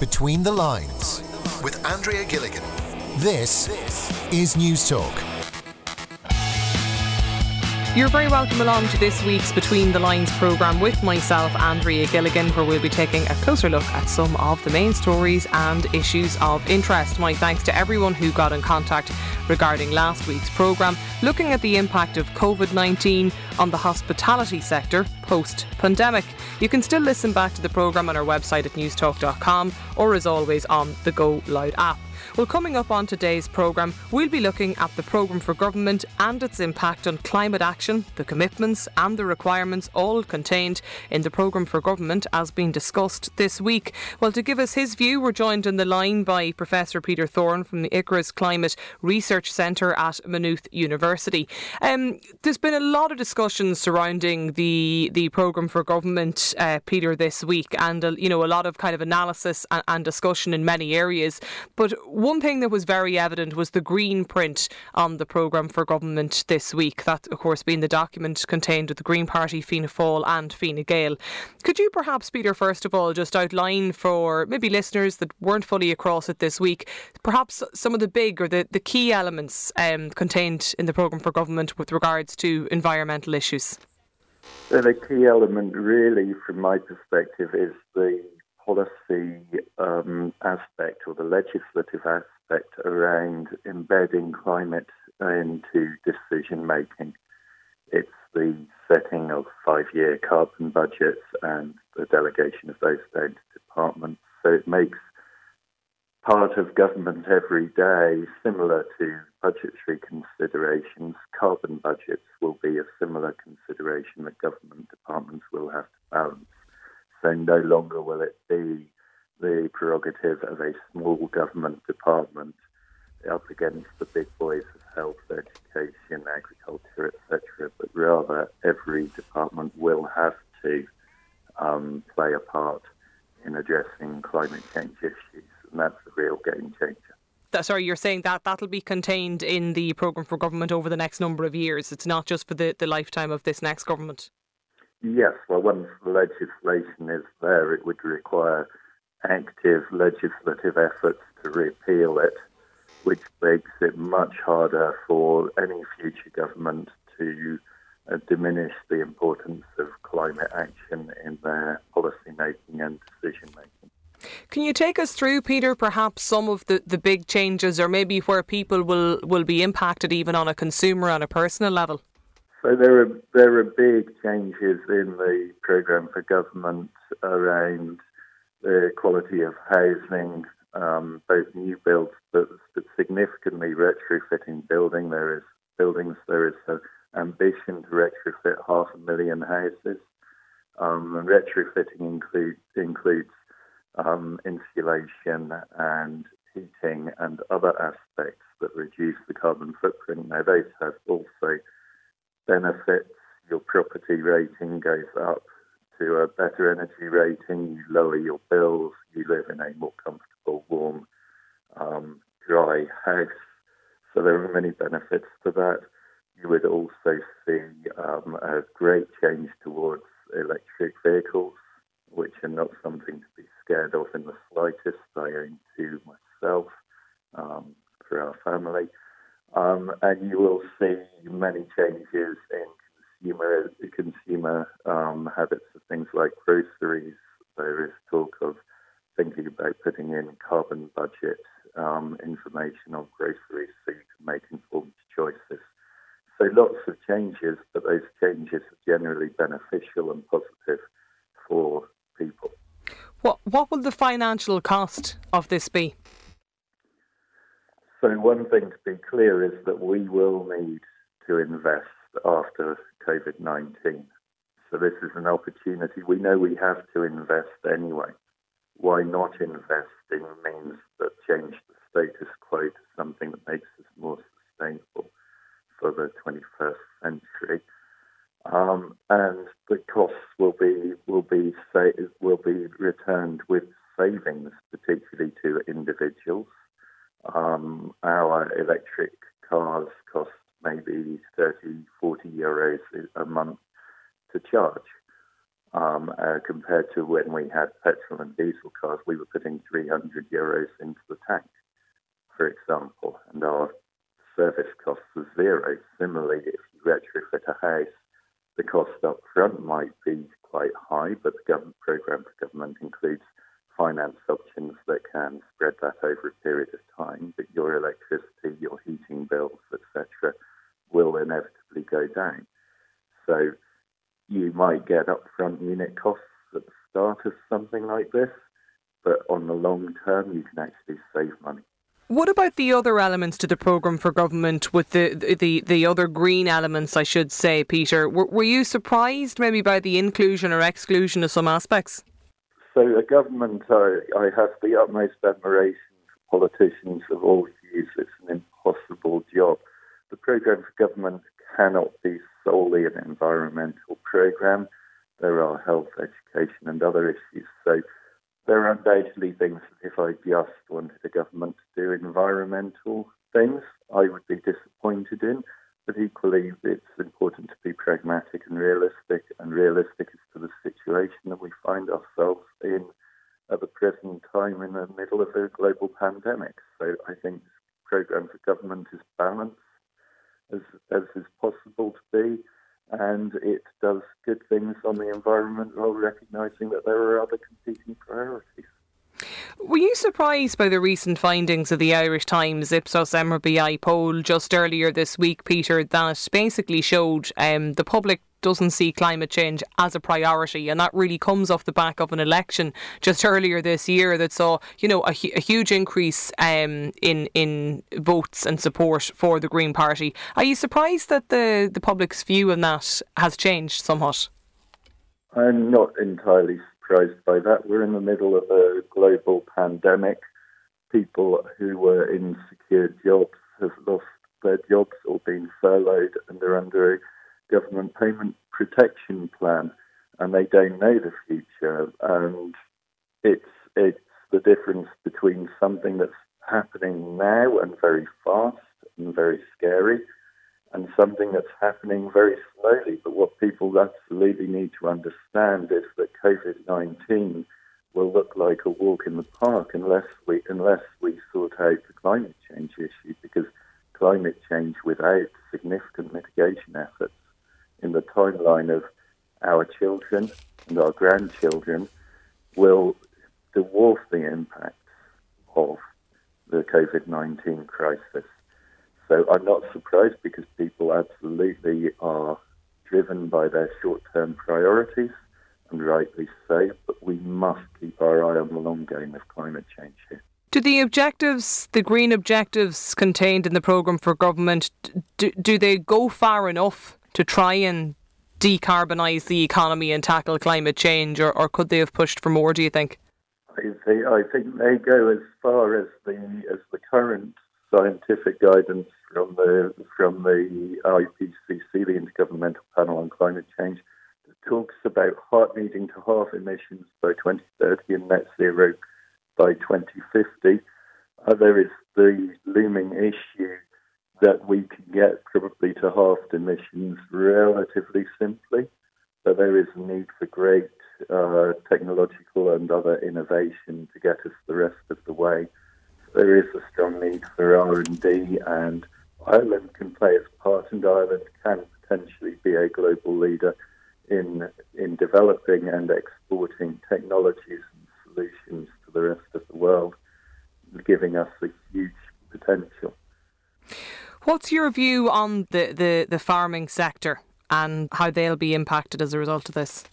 Between the Lines with Andrea Gilligan. This is Newstalk. You're very welcome along to this week's Between the Lines programme with myself, Andrea Gilligan, where we'll be taking a closer look at some of the main stories and issues of interest. My thanks to everyone who got in contact regarding last week's programme, looking at the impact of COVID 19 on the hospitality sector post pandemic. You can still listen back to the programme on our website at newstalk.com or, as always, on the Go Loud app. Well, coming up on today's programme, we'll be looking at the programme for government and its impact on climate action, the commitments and the requirements all contained in the programme for government as being discussed this week. Well, to give us his view, we're joined in the line by Professor Peter Thorne from the ICARUS Climate Research Centre at Maynooth University. Um, there's been a lot of discussions surrounding the the programme for government, uh, Peter, this week, and uh, you know a lot of kind of analysis and, and discussion in many areas. But one thing that was very evident was the green print on the programme for government this week. That, of course, being the document contained with the Green Party, Fianna Fáil, and Fine Gael. Could you perhaps, Peter, first of all, just outline for maybe listeners that weren't fully across it this week, perhaps some of the big or the, the key elements um, contained in the programme for government with regards to environmental issues? The key element, really, from my perspective, is the policy um, aspect or the legislative aspect around embedding climate into decision making. It's the setting of five year carbon budgets and the delegation of those down to departments. So it makes part of government every day similar to budgetary considerations. Carbon budgets will be a similar consideration that government departments will have to balance. So no longer will it be the prerogative of a small government department up against the big boys of health, education, agriculture, etc., but rather every department will have to um, play a part in addressing climate change issues, and that's a real game changer. sorry, you're saying that that'll be contained in the programme for government over the next number of years. It's not just for the, the lifetime of this next government. Yes, well, once the legislation is there, it would require active legislative efforts to repeal it, which makes it much harder for any future government to uh, diminish the importance of climate action in their policy making and decision making. Can you take us through, Peter, perhaps some of the, the big changes or maybe where people will, will be impacted even on a consumer, on a personal level? So there are there are big changes in the program for government around the quality of housing, um, both new builds, but, but significantly retrofitting building. There is buildings. There is an ambition to retrofit half a million houses. Um, and retrofitting includes includes um, insulation and heating and other aspects that reduce the carbon footprint. Now those have also benefits. Your property rating goes up to a better energy rating. You lower your bills. You live in a more comfortable, warm, um, dry house. So there are many benefits to that. You would also see um, a great change towards electric vehicles, which are not something to be scared of in the slightest. I own two myself um, for our family. Um, and you will see many changes in consumer consumer um, habits of things like groceries. There is talk of thinking about putting in carbon budget um, information on groceries so you can make informed choices. So lots of changes, but those changes are generally beneficial and positive for people. What what will the financial cost of this be? So, one thing to clear is that we will need to invest after COVID 19. So, this is an opportunity. We know we have to invest anyway. Why not investing means that change the status quo to something that makes us more sustainable for the 21st century. Um, and the costs will be will be say, will be returned with savings, particularly to individuals um, our electric cars cost maybe 30, 40 euros a month to charge. um, uh, compared to when we had petrol and diesel cars, we were putting 300 euros into the tank, for example, and our service costs are zero. Similarly, if you retrofit a house, the cost up front might be quite high, but the government program for government includes finance options that can spread that over a period of time, but your electricity, your heating bills, etc., will inevitably go down. So you might get upfront unit costs at the start of something like this, but on the long term, you can actually save money. What about the other elements to the programme for government with the, the, the other green elements, I should say, Peter? Were, were you surprised maybe by the inclusion or exclusion of some aspects? So, a government, I, I have the utmost admiration politicians of all views. It's an impossible job. The programme for government cannot be solely an environmental programme. There are health, education, and other issues. So, there are undoubtedly things that if I just wanted a government to do environmental things, I would be disappointed in. But equally, it's important to be pragmatic and realistic, and realistic as to the situation that we find ourselves in at the present time in the middle of a global pandemic. So I think this programme for government is balanced as, as is possible to be and it does good things on the environment while recognising that there are other competing priorities. Were you surprised by the recent findings of the Irish Times Ipsos MRBI poll just earlier this week, Peter, that basically showed um, the public doesn't see climate change as a priority, and that really comes off the back of an election just earlier this year that saw, you know, a, a huge increase um, in in votes and support for the Green Party. Are you surprised that the the public's view on that has changed somewhat? I'm not entirely surprised by that. We're in the middle of a global pandemic. People who were in secure jobs have lost their jobs or been furloughed and they're under government payment protection plan, and they don't know the future. And it's it's the difference between something that's happening now and very fast and very scary, and something that's happening very slowly. But what people absolutely need to understand is that COVID nineteen will look like a walk in the park unless we unless we sort out the climate change issue because climate change without significant mitigation efforts in the timeline of our children and our grandchildren will dwarf the impact of the COVID 19 crisis. So I'm not surprised because people absolutely are driven by their short term priorities, and rightly so, but we must keep our eye on the long game of climate change here. Do the objectives, the green objectives contained in the programme for government, do, do they go far enough to try and decarbonise the economy and tackle climate change, or, or could they have pushed for more? Do you think? I think I think they go as far as the as the current scientific guidance from the from the IPCC, the Intergovernmental Panel on Climate Change, that talks about needing to halve emissions by 2030 and net zero by 2050. Uh, there is the looming issue that we can get probably to halved emissions relatively simply. But there is a need for great uh, technological and other innovation to get us the rest of the way. There is a strong need for R&D, and Ireland can play its part, and Ireland can potentially be a global leader in in developing and exporting technologies and solutions to the rest of the world, giving us a huge potential. What's your view on the, the, the farming sector and how they'll be impacted as a result of this?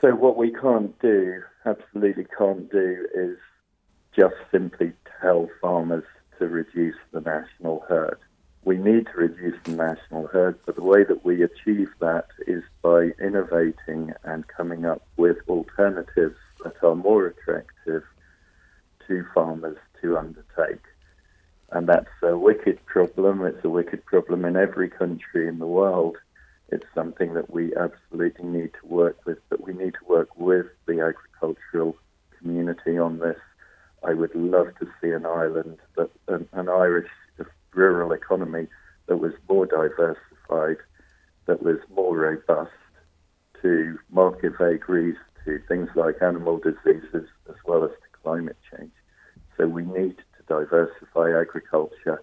So, what we can't do, absolutely can't do, is just simply tell farmers to reduce the national herd. We need to reduce the national herd, but the way that we achieve that is by innovating and coming up with alternatives that are more attractive to farmers to undertake. And that's a wicked problem. It's a wicked problem in every country in the world. It's something that we absolutely need to work with, but we need to work with the agricultural community on this. I would love to see an island, that an, an Irish rural economy that was more diversified, that was more robust to market vagaries, to things like animal diseases, as well as to climate change. So we need diversify agriculture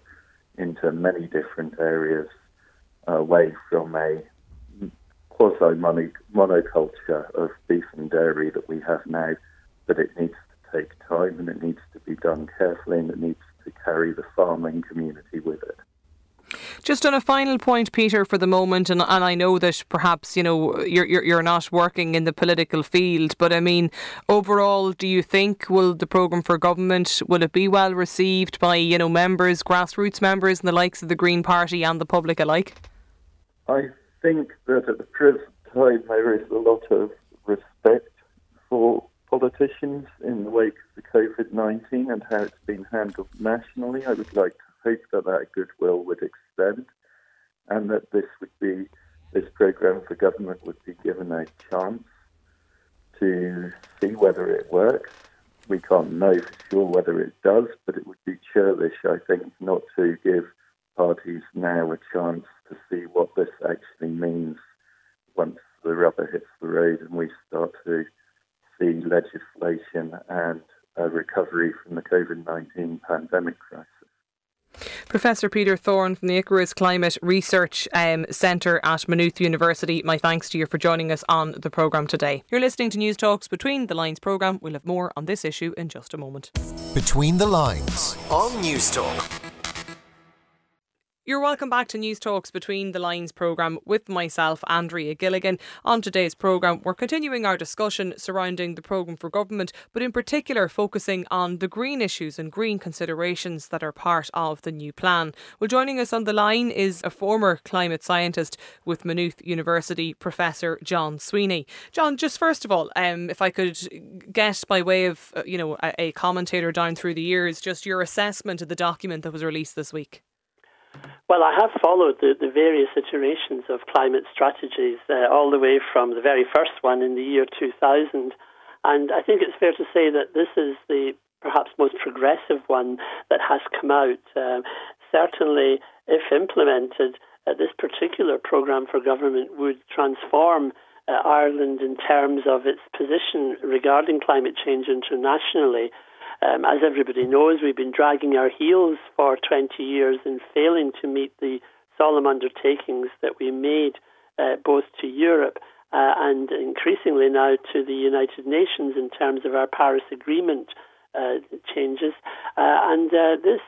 into many different areas uh, away from a quasi monoculture of beef and dairy that we have now, but it needs to take time and it needs to be done carefully and it needs to carry the farming community with it. Just on a final point, Peter, for the moment, and, and I know that perhaps you know you're, you're you're not working in the political field, but I mean, overall, do you think will the program for government will it be well received by you know members, grassroots members, and the likes of the Green Party and the public alike? I think that at the present time there is a lot of respect for politicians in the wake of the COVID 19 and how it's been handled nationally. I would like to hope that that goodwill would extend and that this would be, this programme for government would be given a chance to see whether it works. We can't know for sure whether it does, but it would be churlish, I think, not to give parties now a chance to see what this actually means once the rubber hits the road and we start to see legislation and a recovery from the COVID 19 pandemic crisis. Professor Peter Thorne from the Icarus Climate Research um, Centre at Maynooth University, my thanks to you for joining us on the programme today. You're listening to News Talks Between the Lines programme. We'll have more on this issue in just a moment. Between the Lines on Newstalk. You're welcome back to News Talks Between the Lines programme with myself, Andrea Gilligan. On today's programme, we're continuing our discussion surrounding the programme for government, but in particular focusing on the green issues and green considerations that are part of the new plan. Well, joining us on the line is a former climate scientist with Maynooth University, Professor John Sweeney. John, just first of all, um, if I could get by way of uh, you know a, a commentator down through the years, just your assessment of the document that was released this week. Well, I have followed the, the various iterations of climate strategies uh, all the way from the very first one in the year 2000. And I think it's fair to say that this is the perhaps most progressive one that has come out. Uh, certainly, if implemented, uh, this particular programme for government would transform uh, Ireland in terms of its position regarding climate change internationally. Um, as everybody knows, we've been dragging our heels for 20 years and failing to meet the solemn undertakings that we made uh, both to Europe uh, and increasingly now to the United Nations in terms of our Paris Agreement uh, changes. Uh, and uh, this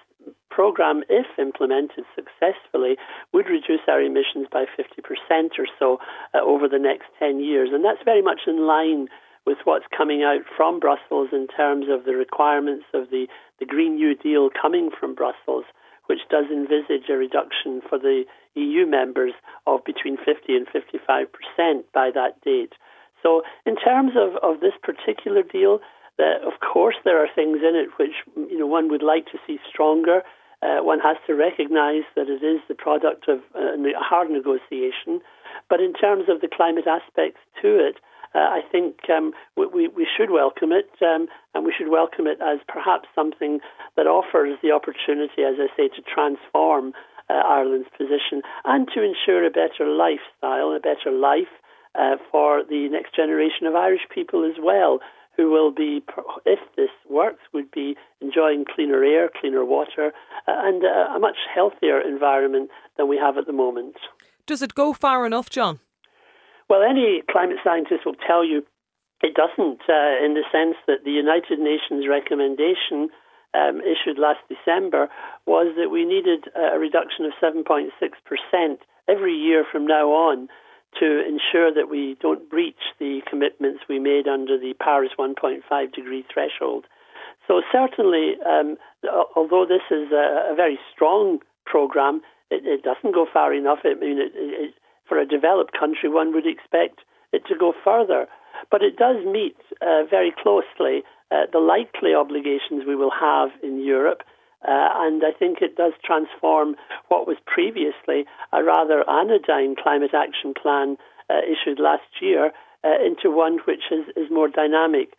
program, if implemented successfully, would reduce our emissions by 50% or so uh, over the next 10 years. And that's very much in line with what's coming out from Brussels in terms of the requirements of the, the Green New Deal coming from Brussels, which does envisage a reduction for the EU members of between 50 and 55% by that date. So, in terms of, of this particular deal, uh, of course, there are things in it which you know one would like to see stronger. Uh, one has to recognise that it is the product of uh, a hard negotiation. But in terms of the climate aspects to it, uh, I think um, we, we should welcome it, um, and we should welcome it as perhaps something that offers the opportunity, as I say, to transform uh, Ireland's position and to ensure a better lifestyle, a better life uh, for the next generation of Irish people as well, who will be, if this works, would be enjoying cleaner air, cleaner water, uh, and a much healthier environment than we have at the moment. Does it go far enough, John? Well, any climate scientist will tell you it doesn't, uh, in the sense that the United Nations recommendation um, issued last December was that we needed a reduction of 7.6% every year from now on to ensure that we don't breach the commitments we made under the Paris 1.5 degree threshold. So, certainly, um, although this is a, a very strong program, it, it, doesn't go far enough. I mean, it, it, for a developed country, one would expect it to go further. But it does meet uh, very closely uh, the likely obligations we will have in Europe. Uh, and I think it does transform what was previously a rather anodyne climate action plan uh, issued last year uh, into one which is, is more dynamic.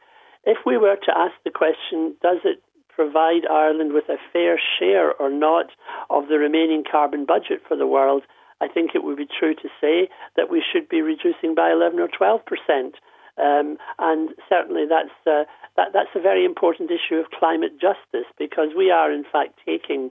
If we were to ask the question, does it provide Ireland with a fair share or not of the remaining carbon budget for the world? I think it would be true to say that we should be reducing by 11 or 12 percent. Um, and certainly that's, uh, that, that's a very important issue of climate justice because we are, in fact, taking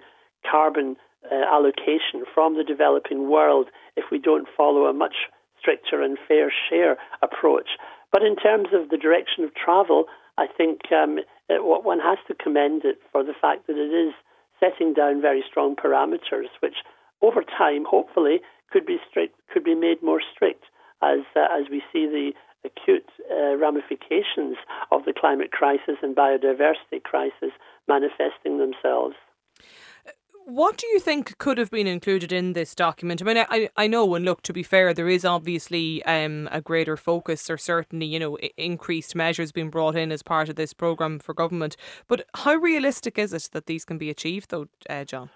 carbon uh, allocation from the developing world if we don't follow a much stricter and fair share approach. But in terms of the direction of travel, I think um, it, one has to commend it for the fact that it is setting down very strong parameters, which over time, hopefully, could be strict, could be made more strict as uh, as we see the acute uh, ramifications of the climate crisis and biodiversity crisis manifesting themselves. What do you think could have been included in this document? I mean, I, I know, and look, to be fair, there is obviously um, a greater focus or certainly, you know, increased measures being brought in as part of this programme for government. But how realistic is it that these can be achieved, though, uh, John?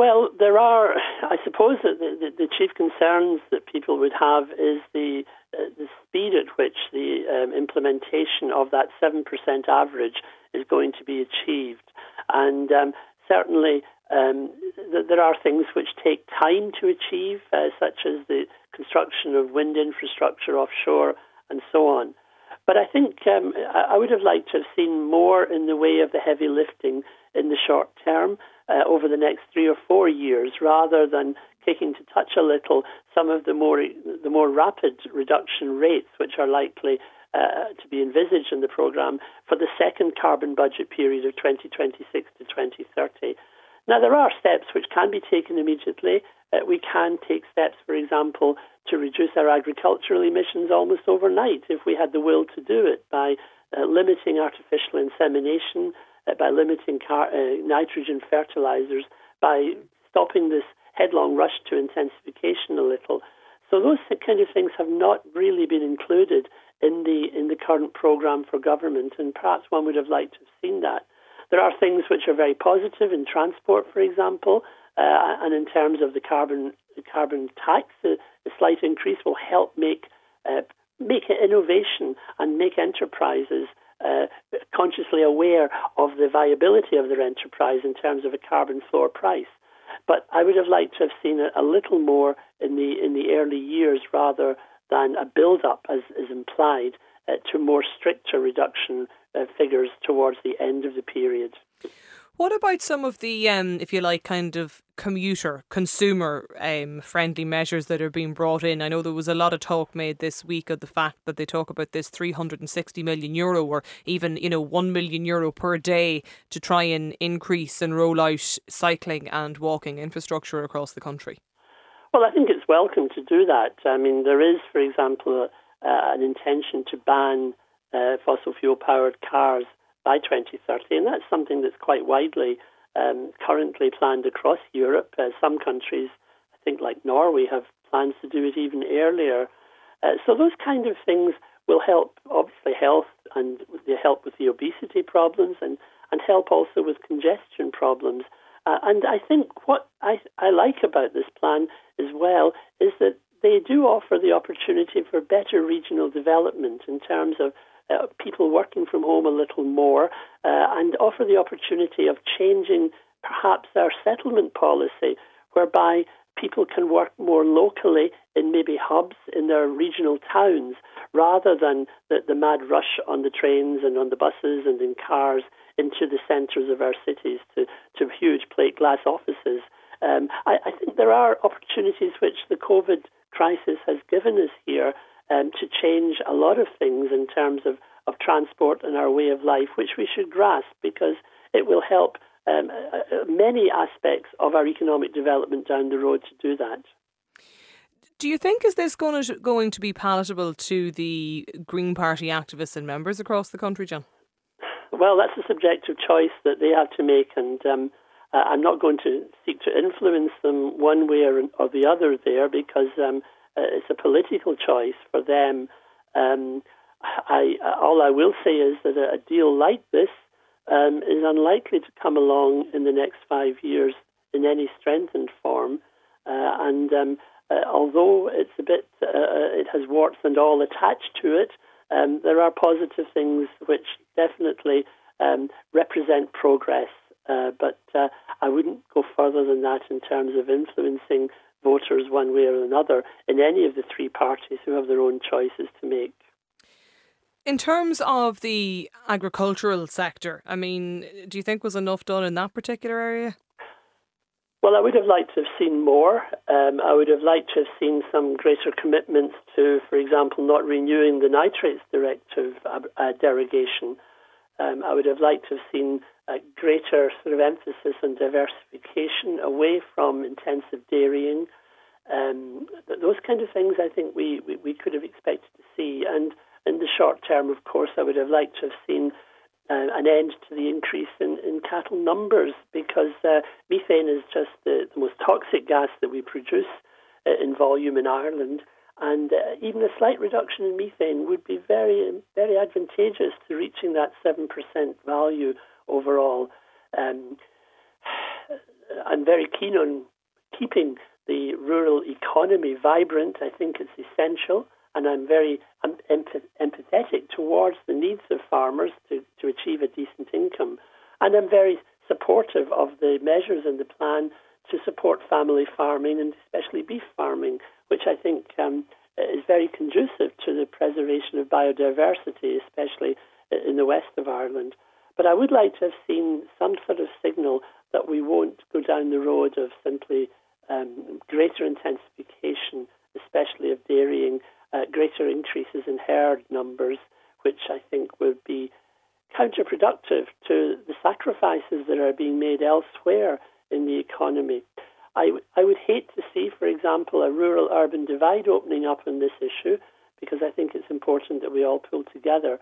Well, there are, I suppose, that the, the, the, chief concerns that people would have is the uh, the speed at which the um, implementation of that seven percent average is going to be achieved, and um, certainly um, th- there are things which take time to achieve, uh, such as the construction of wind infrastructure offshore and so on. But I think um, I would have liked to have seen more in the way of the heavy lifting in the short term uh, over the next three or four years, rather than taking to touch a little some of the more the more rapid reduction rates, which are likely uh, to be envisaged in the programme for the second carbon budget period of 2026 to 2030. Now, there are steps which can be taken immediately. Uh, we can take steps, for example, to reduce our agricultural emissions almost overnight if we had the will to do it by uh, limiting artificial insemination, uh, by limiting car- uh, nitrogen fertilizers, by stopping this headlong rush to intensification a little. So those kind of things have not really been included in the in the current program for government, and perhaps one would have liked to have seen that. There are things which are very positive in transport, for example, uh, and in terms of the carbon the carbon tax, a, a slight increase will help make uh, make innovation and make enterprises uh, consciously aware of the viability of their enterprise in terms of a carbon floor price. But I would have liked to have seen a, a little more in the in the early years rather than a build up, as is implied, uh, to more stricter reduction uh, figures towards the end of the period. What about some of the, um, if you like, kind of commuter, consumer um, friendly measures that are being brought in? I know there was a lot of talk made this week of the fact that they talk about this 360 million euro or even, you know, 1 million euro per day to try and increase and roll out cycling and walking infrastructure across the country. Well, I think it's welcome to do that. I mean, there is, for example, uh, an intention to ban uh, fossil fuel powered cars by 2030, and that's something that's quite widely um, currently planned across Europe. Uh, some countries, I think like Norway, have plans to do it even earlier. Uh, so those kind of things will help, obviously, health and they help with the obesity problems and, and help also with congestion problems. Uh, and I think what I, I like about this plan as well is that they do offer the opportunity for better regional development in terms of uh, people working from home a little more uh, and offer the opportunity of changing perhaps our settlement policy, whereby people can work more locally in maybe hubs in their regional towns rather than the, the mad rush on the trains and on the buses and in cars into the centres of our cities to, to huge plate glass offices. Um, I, I think there are opportunities which the COVID crisis has given us here um, to change a lot of things in terms of, of transport and our way of life, which we should grasp because it will help um, uh, uh, many aspects of our economic development down the road to do that. Do you think is this going to, going to be palatable to the Green Party activists and members across the country, John? Well, that's a subjective choice that they have to make, and um, uh, I'm not going to seek to influence them one way or, or the other there because um, uh, it's a political choice for them. Um, I, all I will say is that a, deal like this um, is unlikely to come along in the next five years in any strengthened form. Uh, and um, uh, although it's a bit, uh, uh, it has warts and all attached to it, um, there are positive things which definitely um, represent progress. Uh, but I wouldn't go further than that in terms of influencing voters one way or another in any of the three parties who have their own choices to make. In terms of the agricultural sector, I mean, do you think was enough done in that particular area? Well, I would have liked to have seen more. Um, I would have liked to have seen some greater commitments to, for example, not renewing the nitrates directive uh, derogation. Um, I would have liked to have seen a greater sort of emphasis on diversification away from intensive dairying. Um, those kind of things I think we, we, we, could have expected to see. And in the short term, of course, I would have liked to have seen uh, an end to the increase in, in cattle numbers because uh, methane is just the, the, most toxic gas that we produce uh, in volume in Ireland. And uh, even a slight reduction in methane would be very, very advantageous to reaching that 7% value overall. Um, I'm very keen on keeping the rural economy vibrant. I think it's essential and I'm very I'm empathetic towards the needs of farmers to, to achieve a decent income. And I'm very supportive of the measures in the plan to support family farming and especially beef farming, which I think um, is very conducive to the preservation of biodiversity, especially in the west of Ireland. But I would like to have seen some sort of signal that we won't go down the road of simply um, greater intensification, especially of dairying uh, greater increases in herd numbers, which I think would be counterproductive to the sacrifices that are being made elsewhere in the economy. I, w- I would hate to see, for example, a rural urban divide opening up on this issue because I think it's important that we all pull together.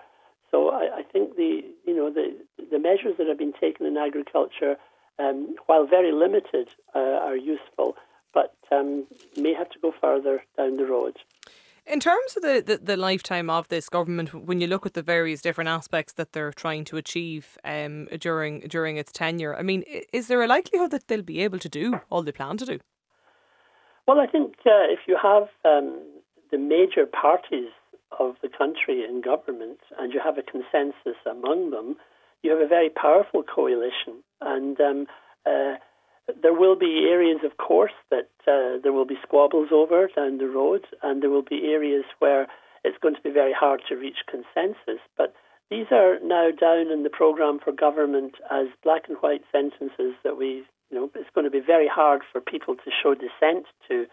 So I, I think the you know the the measures that have been taken in agriculture, um, while very limited, uh, are useful, but um, may have to go further down the road. In terms of the, the, the, lifetime of this government, when you look at the various different aspects that they're trying to achieve um, during during its tenure, I mean, is there a likelihood that they'll be able to do all they plan to do? Well, I think uh, if you have um, the major parties of the country in government and you have a consensus among them, you have a very powerful coalition. And um, uh, there will be areas, of course, that uh, there will be squabbles over down the road, and there will be areas where it's going to be very hard to reach consensus. But these are now down in the programme for government as black and white sentences that we, you know, it's going to be very hard for people to show dissent to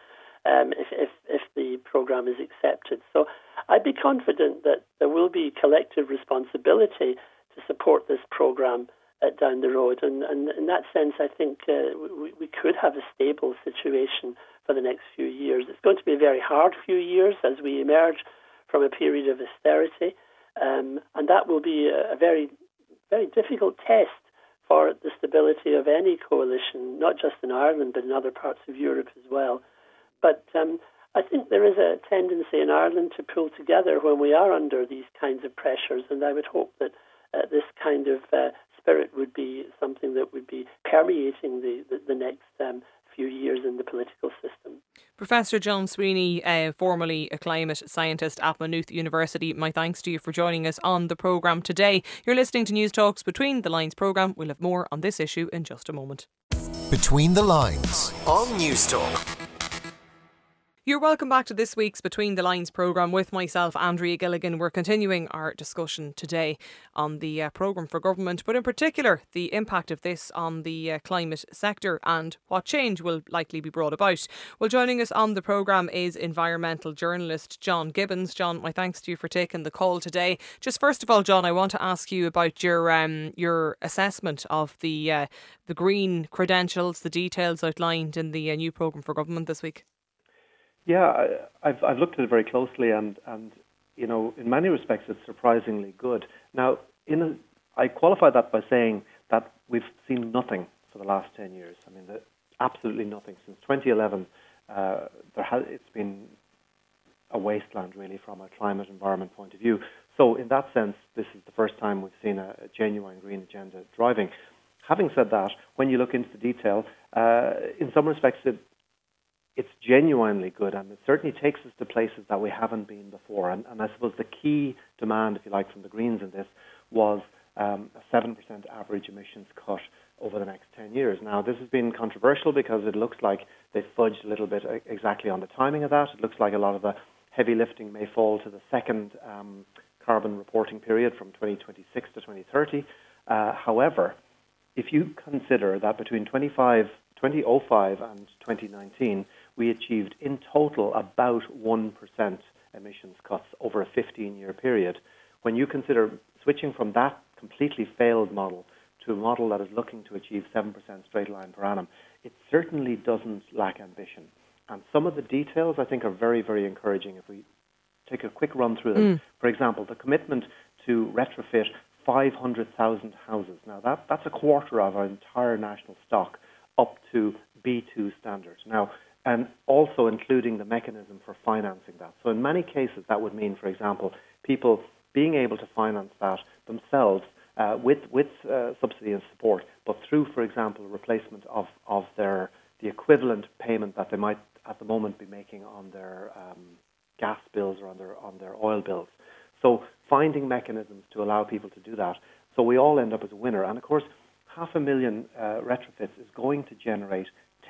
um, if, if, if the programme is accepted. So I'd be confident that there will be collective responsibility to support this programme uh, down the road. And, and in that sense, I think uh, we, we could have a stable situation for the next few years. It's going to be a very hard few years as we emerge from a period of austerity, um, and that will be a, very, very difficult test for the stability of any coalition, not just in Ireland, but in other parts of Europe as well. But um, I think there is a tendency in Ireland to pull together when we are under these kinds of pressures, and I would hope that uh, this kind of uh, spirit would be something that would be permeating the, the, the next um, few years in the political system. Professor John Sweeney, uh, formerly a climate scientist at Maynooth University, my thanks to you for joining us on the programme today. You're listening to News Talks Between the Lines programme. We'll have more on this issue in just a moment. Between the Lines on Newstalk. You're welcome back to this week's Between the Lines programme with myself, Andrea Gilligan. We're continuing our discussion today on the uh, programme for government, but in particular the impact of this on the uh, climate sector and what change will likely be brought about. Well, joining us on the programme is environmental journalist John Gibbons. John, my thanks to you for taking the call today. Just first of all, John, I want to ask you about your um, your assessment of the uh, the green credentials, the details outlined in the uh, new programme for government this week. Yeah, I, have I've looked at it very closely, and and you know, in many respects, it's surprisingly good. Now, in a, I qualify that by saying that we've seen nothing for the last ten years. I mean, the, absolutely nothing since 2011. Uh, there has it's been a wasteland really from a climate environment point of view. So in that sense, this is the first time we've seen a, a genuine green agenda driving. Having said that, when you look into the detail, uh, in some respects, it, it's genuinely good and it certainly takes us to places that we haven't been before. And, and I suppose the key demand, if you like, from the Greens in this was um, a 7% average emissions cut over the next 10 years. Now, this has been controversial because it looks like they fudged a little bit exactly on the timing of that. It looks like a lot of the heavy lifting may fall to the second um, carbon reporting period from 2026 to 2030. Uh, however, if you consider that between 25, 2005 and 2019, we achieved in total about 1% emissions cuts over a 15 year period. When you consider switching from that completely failed model to a model that is looking to achieve 7% straight line per annum, it certainly doesn't lack ambition. And some of the details I think are very, very encouraging if we take a quick run through them. Mm. For example, the commitment to retrofit 500,000 houses. Now, that, that's a quarter of our entire national stock up to B2 standards. Now, and also including the mechanism for financing that. So, in many cases, that would mean, for example, people being able to finance that themselves uh, with with uh, subsidy and support, but through, for example, replacement of, of their the equivalent payment that they might at the moment be making on their um, gas bills or on their on their oil bills. So finding mechanisms to allow people to do that, so we all end up as a winner. And of course, half a million uh, retrofits is going to generate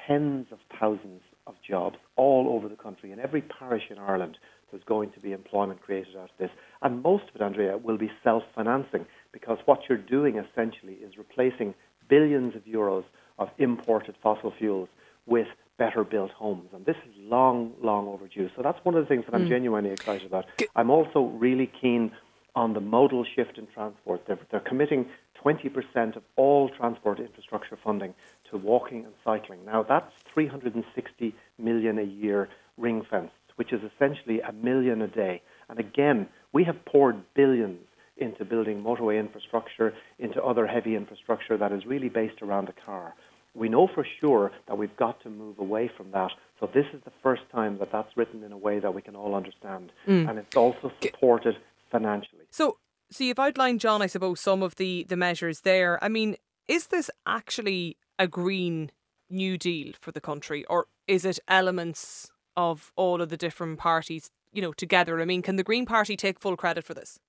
tens of thousands of jobs all over the country. In every parish in Ireland, there's going to be employment created out of this. And most of it, Andrea, will be self financing because what you're doing essentially is replacing billions of euros of imported fossil fuels with better built homes. And this is long, long overdue. So that's one of the things that I'm mm. genuinely excited about. I'm also really keen on the modal shift in transport. They're, they're committing 20% of all transport infrastructure funding to walking and cycling. Now, that's 360 million a year ring fenced, which is essentially a million a day. And again, we have poured billions into building motorway infrastructure, into other heavy infrastructure that is really based around the car. We know for sure that we've got to move away from that. So this is the first time that that's written in a way that we can all understand, mm. and it's also supported financially. So, so you've outlined, John, I suppose, some of the the measures there. I mean, is this actually a green new deal for the country, or is it elements of all of the different parties, you know, together? I mean, can the Green Party take full credit for this?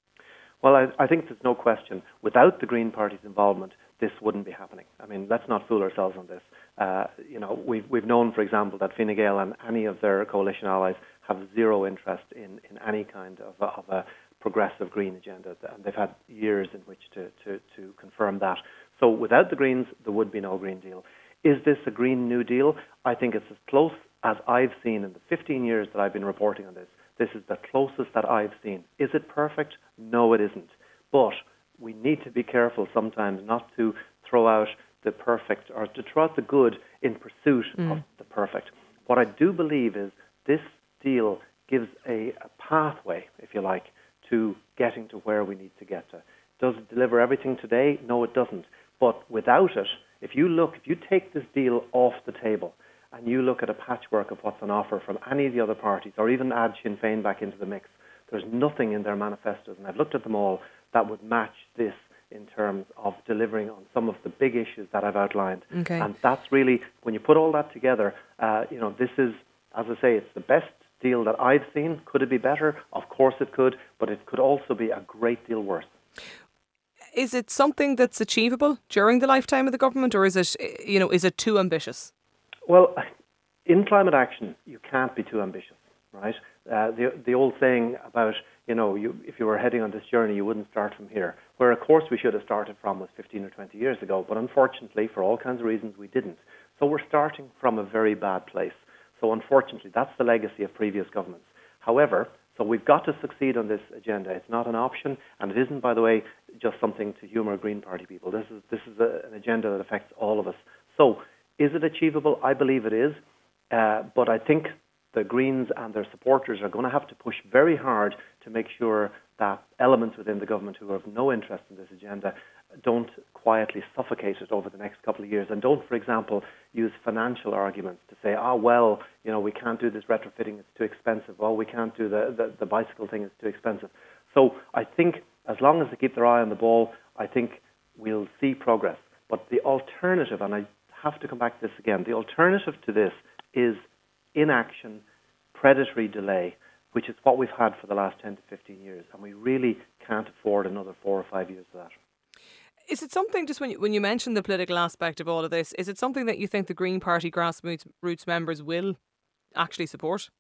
Well, I, I think there's no question. Without the Green Party's involvement, this wouldn't be happening. I mean, let's not fool ourselves on this. Uh, you know, we've we've known, for example, that Fine Gael and any of their coalition allies have zero interest in, in any kind of of a progressive green agenda, and they've had years in which to, to, to confirm that. So, without the Greens, there would be no Green Deal. Is this a Green New Deal? I think it's as close as I've seen in the 15 years that I've been reporting on this. This is the closest that I've seen. Is it perfect? No, it isn't. But we need to be careful sometimes not to throw out the perfect or to throw out the good in pursuit mm. of the perfect. What I do believe is this deal gives a, a, pathway, if you like, to getting to where we need to get to. Does it deliver everything today? No, it doesn't. But without it, if you look, if you take this deal off the table and you look at a patchwork of what's on offer from any of the other parties, or even add Sinn Féin back into the mix, there's nothing in their manifestos, and I've looked at them all, that would match this in terms of delivering on some of the big issues that I've outlined. Okay. And that's really, when you put all that together, uh, you know, this is, as I say, it's the best deal that I've seen. Could it be better? Of course it could, but it could also be a great deal worse. Is it something that's achievable during the lifetime of the government, or is it, you know, is it too ambitious? Well, in climate action, you can't be too ambitious, right? Uh, the the old saying about you know, you, if you were heading on this journey, you wouldn't start from here. Where, of course, we should have started from was 15 or 20 years ago, but unfortunately, for all kinds of reasons, we didn't. So we're starting from a very bad place. So unfortunately, that's the legacy of previous governments. However, so we've got to succeed on this agenda. It's not an option, and it isn't, by the way, just something to humour Green Party people. This is this is a, an agenda that affects all of us. So, is it achievable? I believe it is, uh, but I think the Greens and their supporters are going to have to push very hard to make sure that elements within the government who have no interest in this agenda don't quietly suffocate it over the next couple of years and don't, for example, use financial arguments to say, oh, well, you know, we can't do this retrofitting, it's too expensive. Well, we can't do the, the, the bicycle thing, it's too expensive. So I think as long as they keep their eye on the ball, I think we'll see progress. But the alternative, and I have to come back to this again, the alternative to this is inaction, predatory delay, which is what we've had for the last 10 to 15 years. And we really can't afford another four or five years of that. Is it something just when you, when you mention the political aspect of all of this? Is it something that you think the Green Party grassroots members will actually support?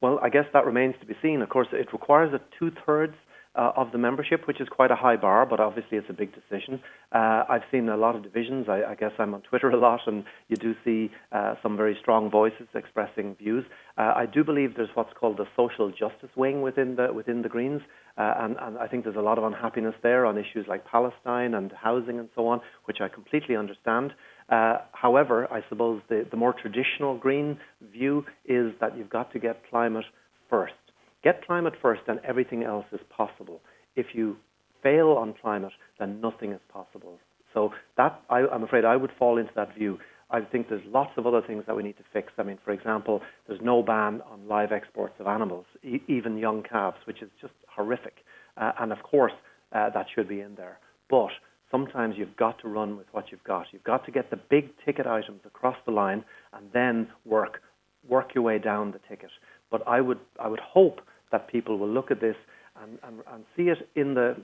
Well, I guess that remains to be seen. Of course, it requires a two thirds uh, of the membership, which is quite a high bar, but obviously it's a big decision. Uh, I've seen a lot of divisions. I, I, guess I'm on Twitter a lot, and you do see uh, some very strong voices expressing views. Uh, I do believe there's what's called the social justice wing within the within the Greens, uh, and, and, I think there's a lot of unhappiness there on issues like Palestine and housing and so on, which I completely understand. Uh, however, I suppose the, the more traditional Green view is that you've got to get climate first. Get climate first, and everything else is possible. If you fail on climate, then nothing is possible. So that I, I'm afraid I would fall into that view. I think there's lots of other things that we need to fix. I mean, for example, there's no ban on live exports of animals, e- even young calves, which is just horrific. Uh, and of course, uh, that should be in there. But sometimes you've got to run with what you've got. You've got to get the big ticket items across the line and then work work your way down the ticket. But I would I would hope that people will look at this and, and, and see it in the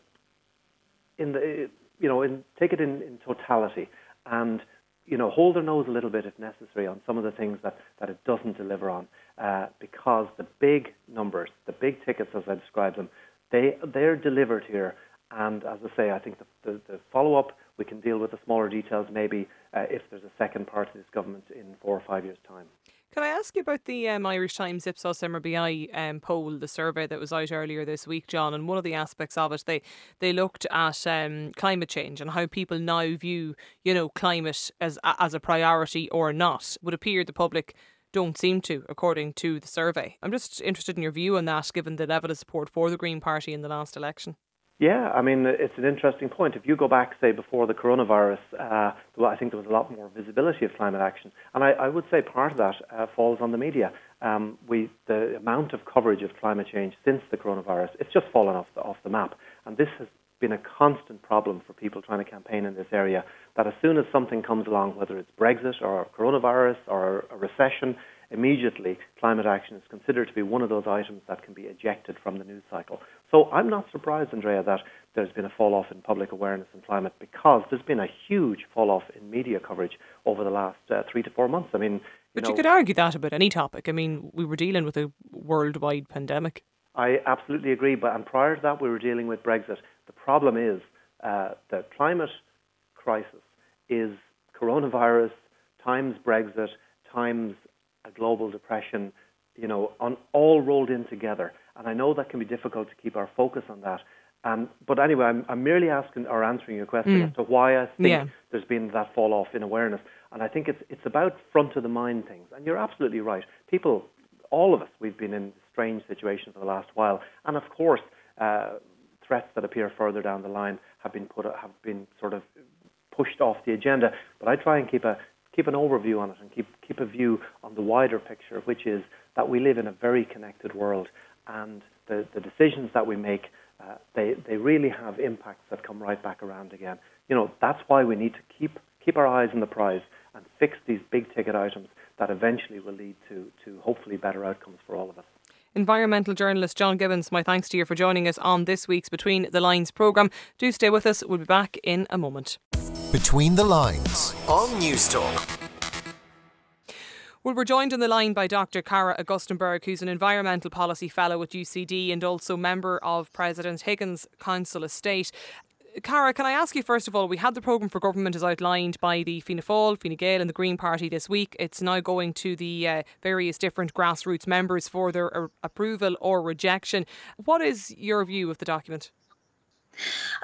in the you know in, take it in, in totality and you know hold their nose a little bit if necessary on some of the things that, that it doesn't deliver on uh, because the big numbers the big tickets as I described them they they're delivered here and as I say I think the, the, the follow up we can deal with the smaller details maybe uh, if there's a second part of this government in four or five years time. Can I ask you about the um, Irish Times Ipsos MRBI um, poll, the survey that was out earlier this week, John? And one of the aspects of it, they they looked at um, climate change and how people now view, you know, climate as as a priority or not. Would appear the public don't seem to, according to the survey. I'm just interested in your view on that, given the level of support for the Green Party in the last election. Yeah, I mean, it's an interesting point. If you go back, say, before the coronavirus, uh, well, I think there was a lot more visibility of climate action. And I, I would say part of that uh, falls on the media. Um, we, the amount of coverage of climate change since the coronavirus, it's just fallen off the, off the map. And this has been a constant problem for people trying to campaign in this area, that as soon as something comes along, whether it's Brexit or coronavirus or a recession, immediately climate action is considered to be one of those items that can be ejected from the news cycle. So I'm not surprised, Andrea, that there's been a fall off in public awareness in climate because there's been a huge fall off in media coverage over the last uh, three to four months. I mean, you but know, you could argue that about any topic. I mean, we were dealing with a worldwide pandemic. I absolutely agree. But and prior to that, we were dealing with Brexit. The problem is uh, the climate crisis is coronavirus times Brexit times a global depression, you know, on, all rolled in together. And I know that can be difficult to keep our focus on that. Um, but anyway, I'm, I'm, merely asking or answering your question mm. as to why I think yeah. there's been that fall off in awareness. And I think it's it's about front of the mind things. And you're absolutely right. People, all of us, we've been in strange situations for the last while. And of course, uh, threats that appear further down the line have been put have been sort of pushed off the agenda. But I try and keep a keep an overview on it and keep keep a view on the wider picture, which is that we live in a very connected world, and the, the decisions that we make, uh, they they really have impacts that come right back around again. You know that's why we need to keep keep our eyes on the prize and fix these big ticket items that eventually will lead to to hopefully better outcomes for all of us. Environmental journalist John Gibbons, my thanks to you for joining us on this week's Between the Lines programme. Do stay with us. We'll be back in a moment. Between the Lines on Newstalk. Well, we're joined on the line by Dr. Cara Augustenborg, who's an environmental policy fellow at UCD and also member of President Higgins' Council of State. Cara, can I ask you first of all? We had the programme for government as outlined by the Fianna Fáil, Fine Gael, and the Green Party this week. It's now going to the uh, various different grassroots members for their uh, approval or rejection. What is your view of the document?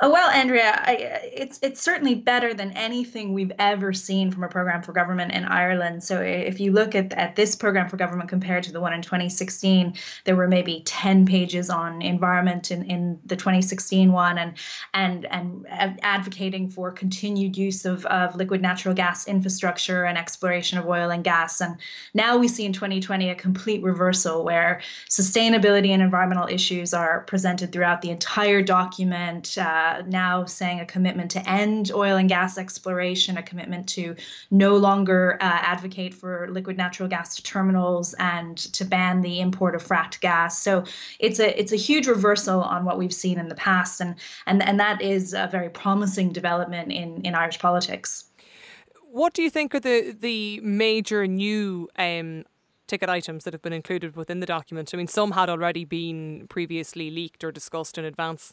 Oh, well, Andrea, I, uh, it's it's certainly better than anything we've ever seen from a program for government in Ireland. So if you look at, at this program for government compared to the one in 2016, there were maybe 10 pages on environment in, in the 2016 one and and and advocating for continued use of, of liquid natural gas infrastructure and exploration of oil and gas. And now we see in 2020 a complete reversal where sustainability and environmental issues are presented throughout the entire document government uh, now saying a commitment to end oil and gas exploration, a commitment to no longer uh, advocate for liquid natural gas terminals, and to ban the import of fracked gas. So it's a it's a huge reversal on what we've seen in the past, and and and that is a very promising development in in Irish politics. What do you think are the the major new um, ticket items that have been included within the document? I mean, some had already been previously leaked or discussed in advance.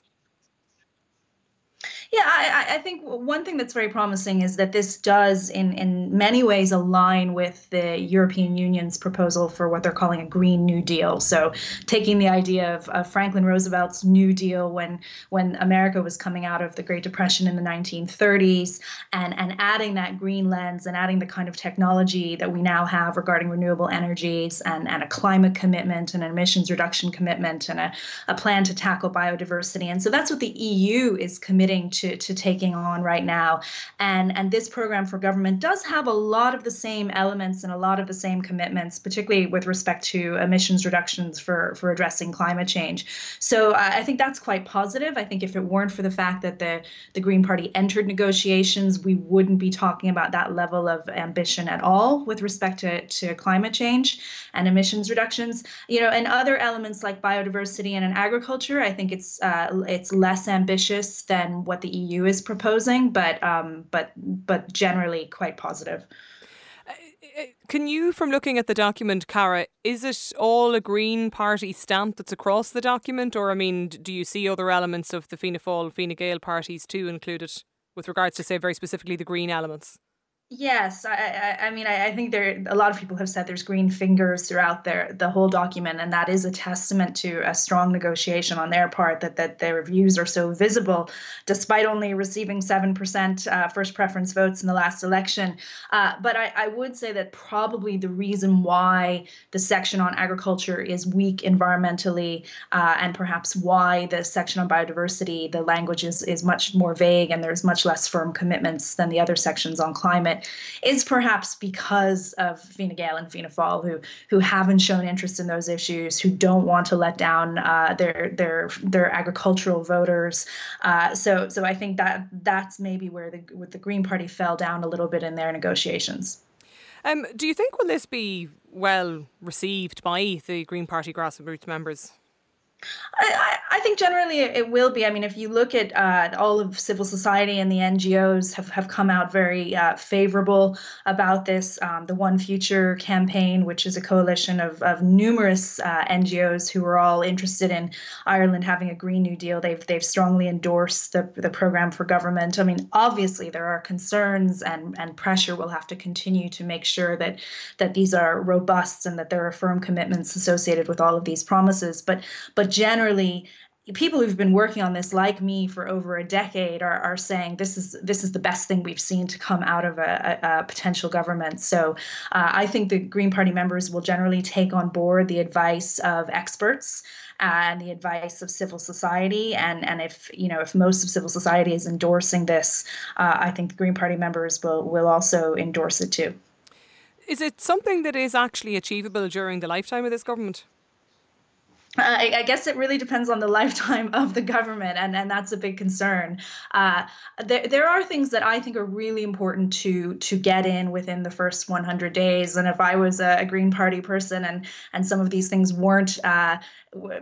Yeah, I, I, think one thing that's very promising is that this does, in, in many ways, align with the European Union's proposal for what they're calling a Green New Deal. So, taking the idea of, of Franklin Roosevelt's New Deal when when America was coming out of the Great Depression in the 1930s, and and adding that green lens and adding the kind of technology that we now have regarding renewable energies and and a climate commitment and an emissions reduction commitment and a, a plan to tackle biodiversity. And so that's what the EU is committing to to, taking on right now. And, and this program for government does have a lot of the same elements and a lot of the same commitments, particularly with respect to emissions reductions for, for addressing climate change. So I think that's quite positive. I think if it weren't for the fact that the, the Green Party entered negotiations, we wouldn't be talking about that level of ambition at all with respect to, to climate change and emissions reductions. You know, and other elements like biodiversity and in agriculture, I think it's uh, it's less ambitious than what the EU is proposing, but um, but but generally quite positive. Can you, from looking at the document, Cara, is it all a Green Party stamp that's across the document, or I mean, do you see other elements of the Fianna Fáil, Fine Gael parties too included, with regards to say very specifically the green elements? Yes, I, I, I mean, I, I, think there. A lot of people have said there's green fingers throughout their the whole document, and that is a testament to a strong negotiation on their part. That that their views are so visible, despite only receiving seven percent uh, first preference votes in the last election. Uh, but I, I would say that probably the reason why the section on agriculture is weak environmentally, uh, and perhaps why the section on biodiversity, the language is is much more vague, and there's much less firm commitments than the other sections on climate is perhaps because of Fine Gael and Fianna Fáil, who who haven't shown interest in those issues, who don't want to let down uh, their their their agricultural voters. Uh, so so I think that that's maybe where the with the Green Party fell down a little bit in their negotiations. Um, do you think will this be well received by the Green Party grassroots members? I, I, think generally it will be. I mean, if you look at uh, all of civil society and the NGOs have, have come out very uh, favorable about this. Um, the One Future campaign, which is a coalition of, of numerous uh, NGOs who are all interested in Ireland having a Green New Deal, they've they've strongly endorsed the, the program for government. I mean, obviously there are concerns and, and pressure will have to continue to make sure that that these are robust and that there are firm commitments associated with all of these promises. But but generally people who've been working on this like me for over a decade are, are saying this is this is the best thing we've seen to come out of a, a, a potential government. So uh, i think the green party members will generally take on board the advice of experts and the advice of civil society. And and if you know if most of civil society is endorsing this uh, i think the green party members will will also endorse it too. Is it something that is actually achievable during the lifetime of this government I, I, guess it really depends on the lifetime of the government, and, and that's a big concern. Uh, there, there are things that I think are really important to to get in within the first 100 days. And if I was a, a Green Party person and and some of these things weren't uh,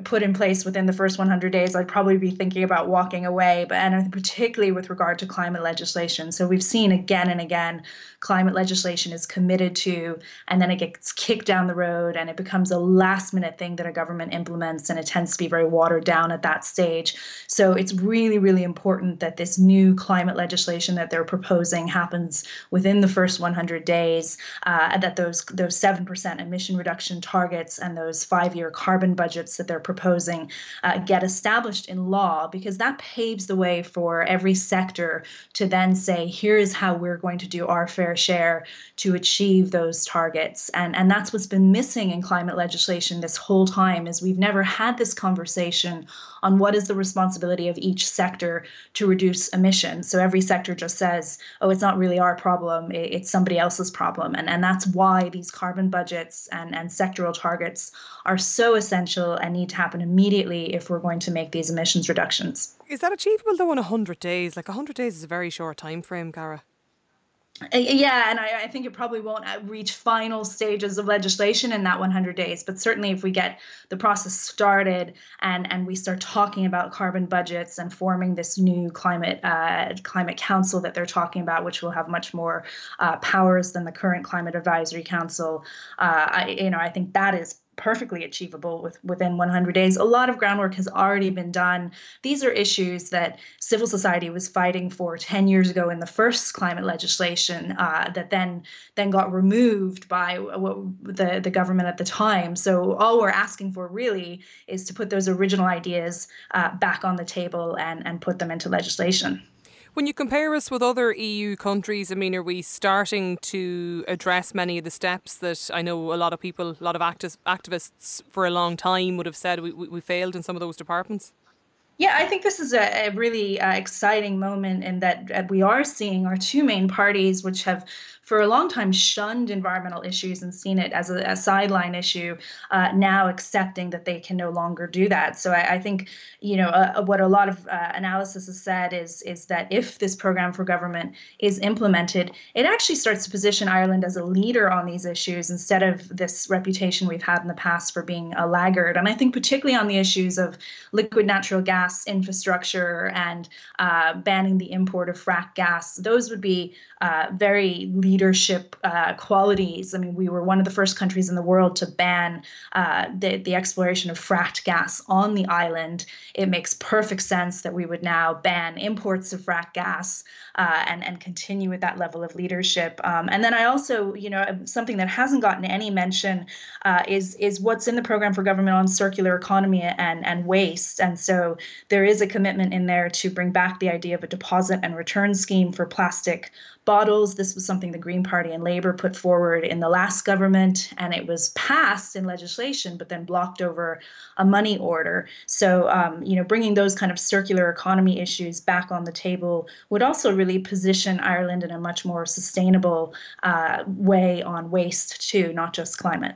put in place within the first 100 days, I'd probably be thinking about walking away. But and particularly with regard to climate legislation, so we've seen again and again, climate legislation is committed to, and then it gets kicked down the road, and it becomes a last minute thing that a government implements, and it tends to be very watered down at that stage. So it's really really important that this new climate legislation that they're proposing happens within the first 100 days, uh, that those those seven percent emission reduction targets and those five year carbon budgets that they're proposing uh, get established in law because that paves the way for every sector to then say, here is how we're going to do our fair share to achieve those targets. And, and that's what's been missing in climate legislation this whole time is we've never had this conversation on what is the responsibility of each sector to reduce emissions. So every sector just says, oh, it's not really our problem, it's somebody else's problem. And, and that's why these carbon budgets and, and sectoral targets are so essential and need to happen immediately if we're going to make these emissions reductions. Is that achievable though in 100 days? Like 100 days is a very short time frame, Cara. Yeah, and I, I, think it probably won't uh, reach final stages of legislation in that 100 days. But certainly, if we get the process started and and we start talking about carbon budgets and forming this new climate uh, climate council that they're talking about, which will have much more uh, powers than the current climate advisory council, uh, I, you know, I think that is perfectly achievable with, within 100 days. A lot of groundwork has already been done. These are issues that civil society was fighting for 10 years ago in the first climate legislation uh, that then then got removed by the, the government at the time. So all we're asking for really is to put those original ideas uh, back on the table and, and put them into legislation. When you compare us with other EU countries, I mean, are we starting to address many of the steps that I know a lot of people, a lot of activists, for a long time would have said we, we failed in some of those departments? Yeah, I think this is a, a really uh, exciting moment in that uh, we are seeing our two main parties, which have for a long time shunned environmental issues and seen it as a, a sideline issue, uh, now accepting that they can no longer do that. So I, I think, you know, uh, what a lot of uh, analysis has said is is that if this program for government is implemented, it actually starts to position Ireland as a leader on these issues instead of this reputation we've had in the past for being a laggard. And I think particularly on the issues of liquid natural gas infrastructure and uh, banning the import of frack gas, those would be uh, very leadership uh, qualities. I mean, we were one of the first countries in the world to ban uh, the, the exploration of fracked gas on the island. It makes perfect sense that we would now ban imports of fracked gas uh, and, and continue with that level of leadership. Um, and then I also, you know, something that hasn't gotten any mention uh, is, is what's in the program for government on circular economy and, and waste. And so there is a commitment in there to bring back the idea of a deposit and return scheme for plastic bottles. This was something the Green Party and Labour put forward in the last government, and it was passed in legislation, but then blocked over a money order. So, um, you know, bringing those kind of circular economy issues back on the table would also really position Ireland in a much more sustainable uh, way on waste, too, not just climate.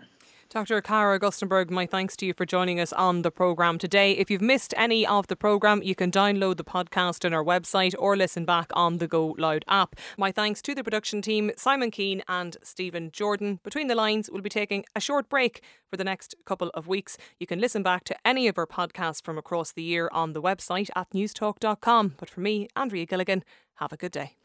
Dr. Cara Augustenborg, my thanks to you for joining us on the programme today. If you've missed any of the programme, you can download the podcast on our website or listen back on the Go Loud app. My thanks to the production team, Simon Keane and Stephen Jordan. Between the lines, we'll be taking a short break for the next couple of weeks. You can listen back to any of our podcasts from across the year on the website at newstalk.com. But for me, Andrea Gilligan, have a good day.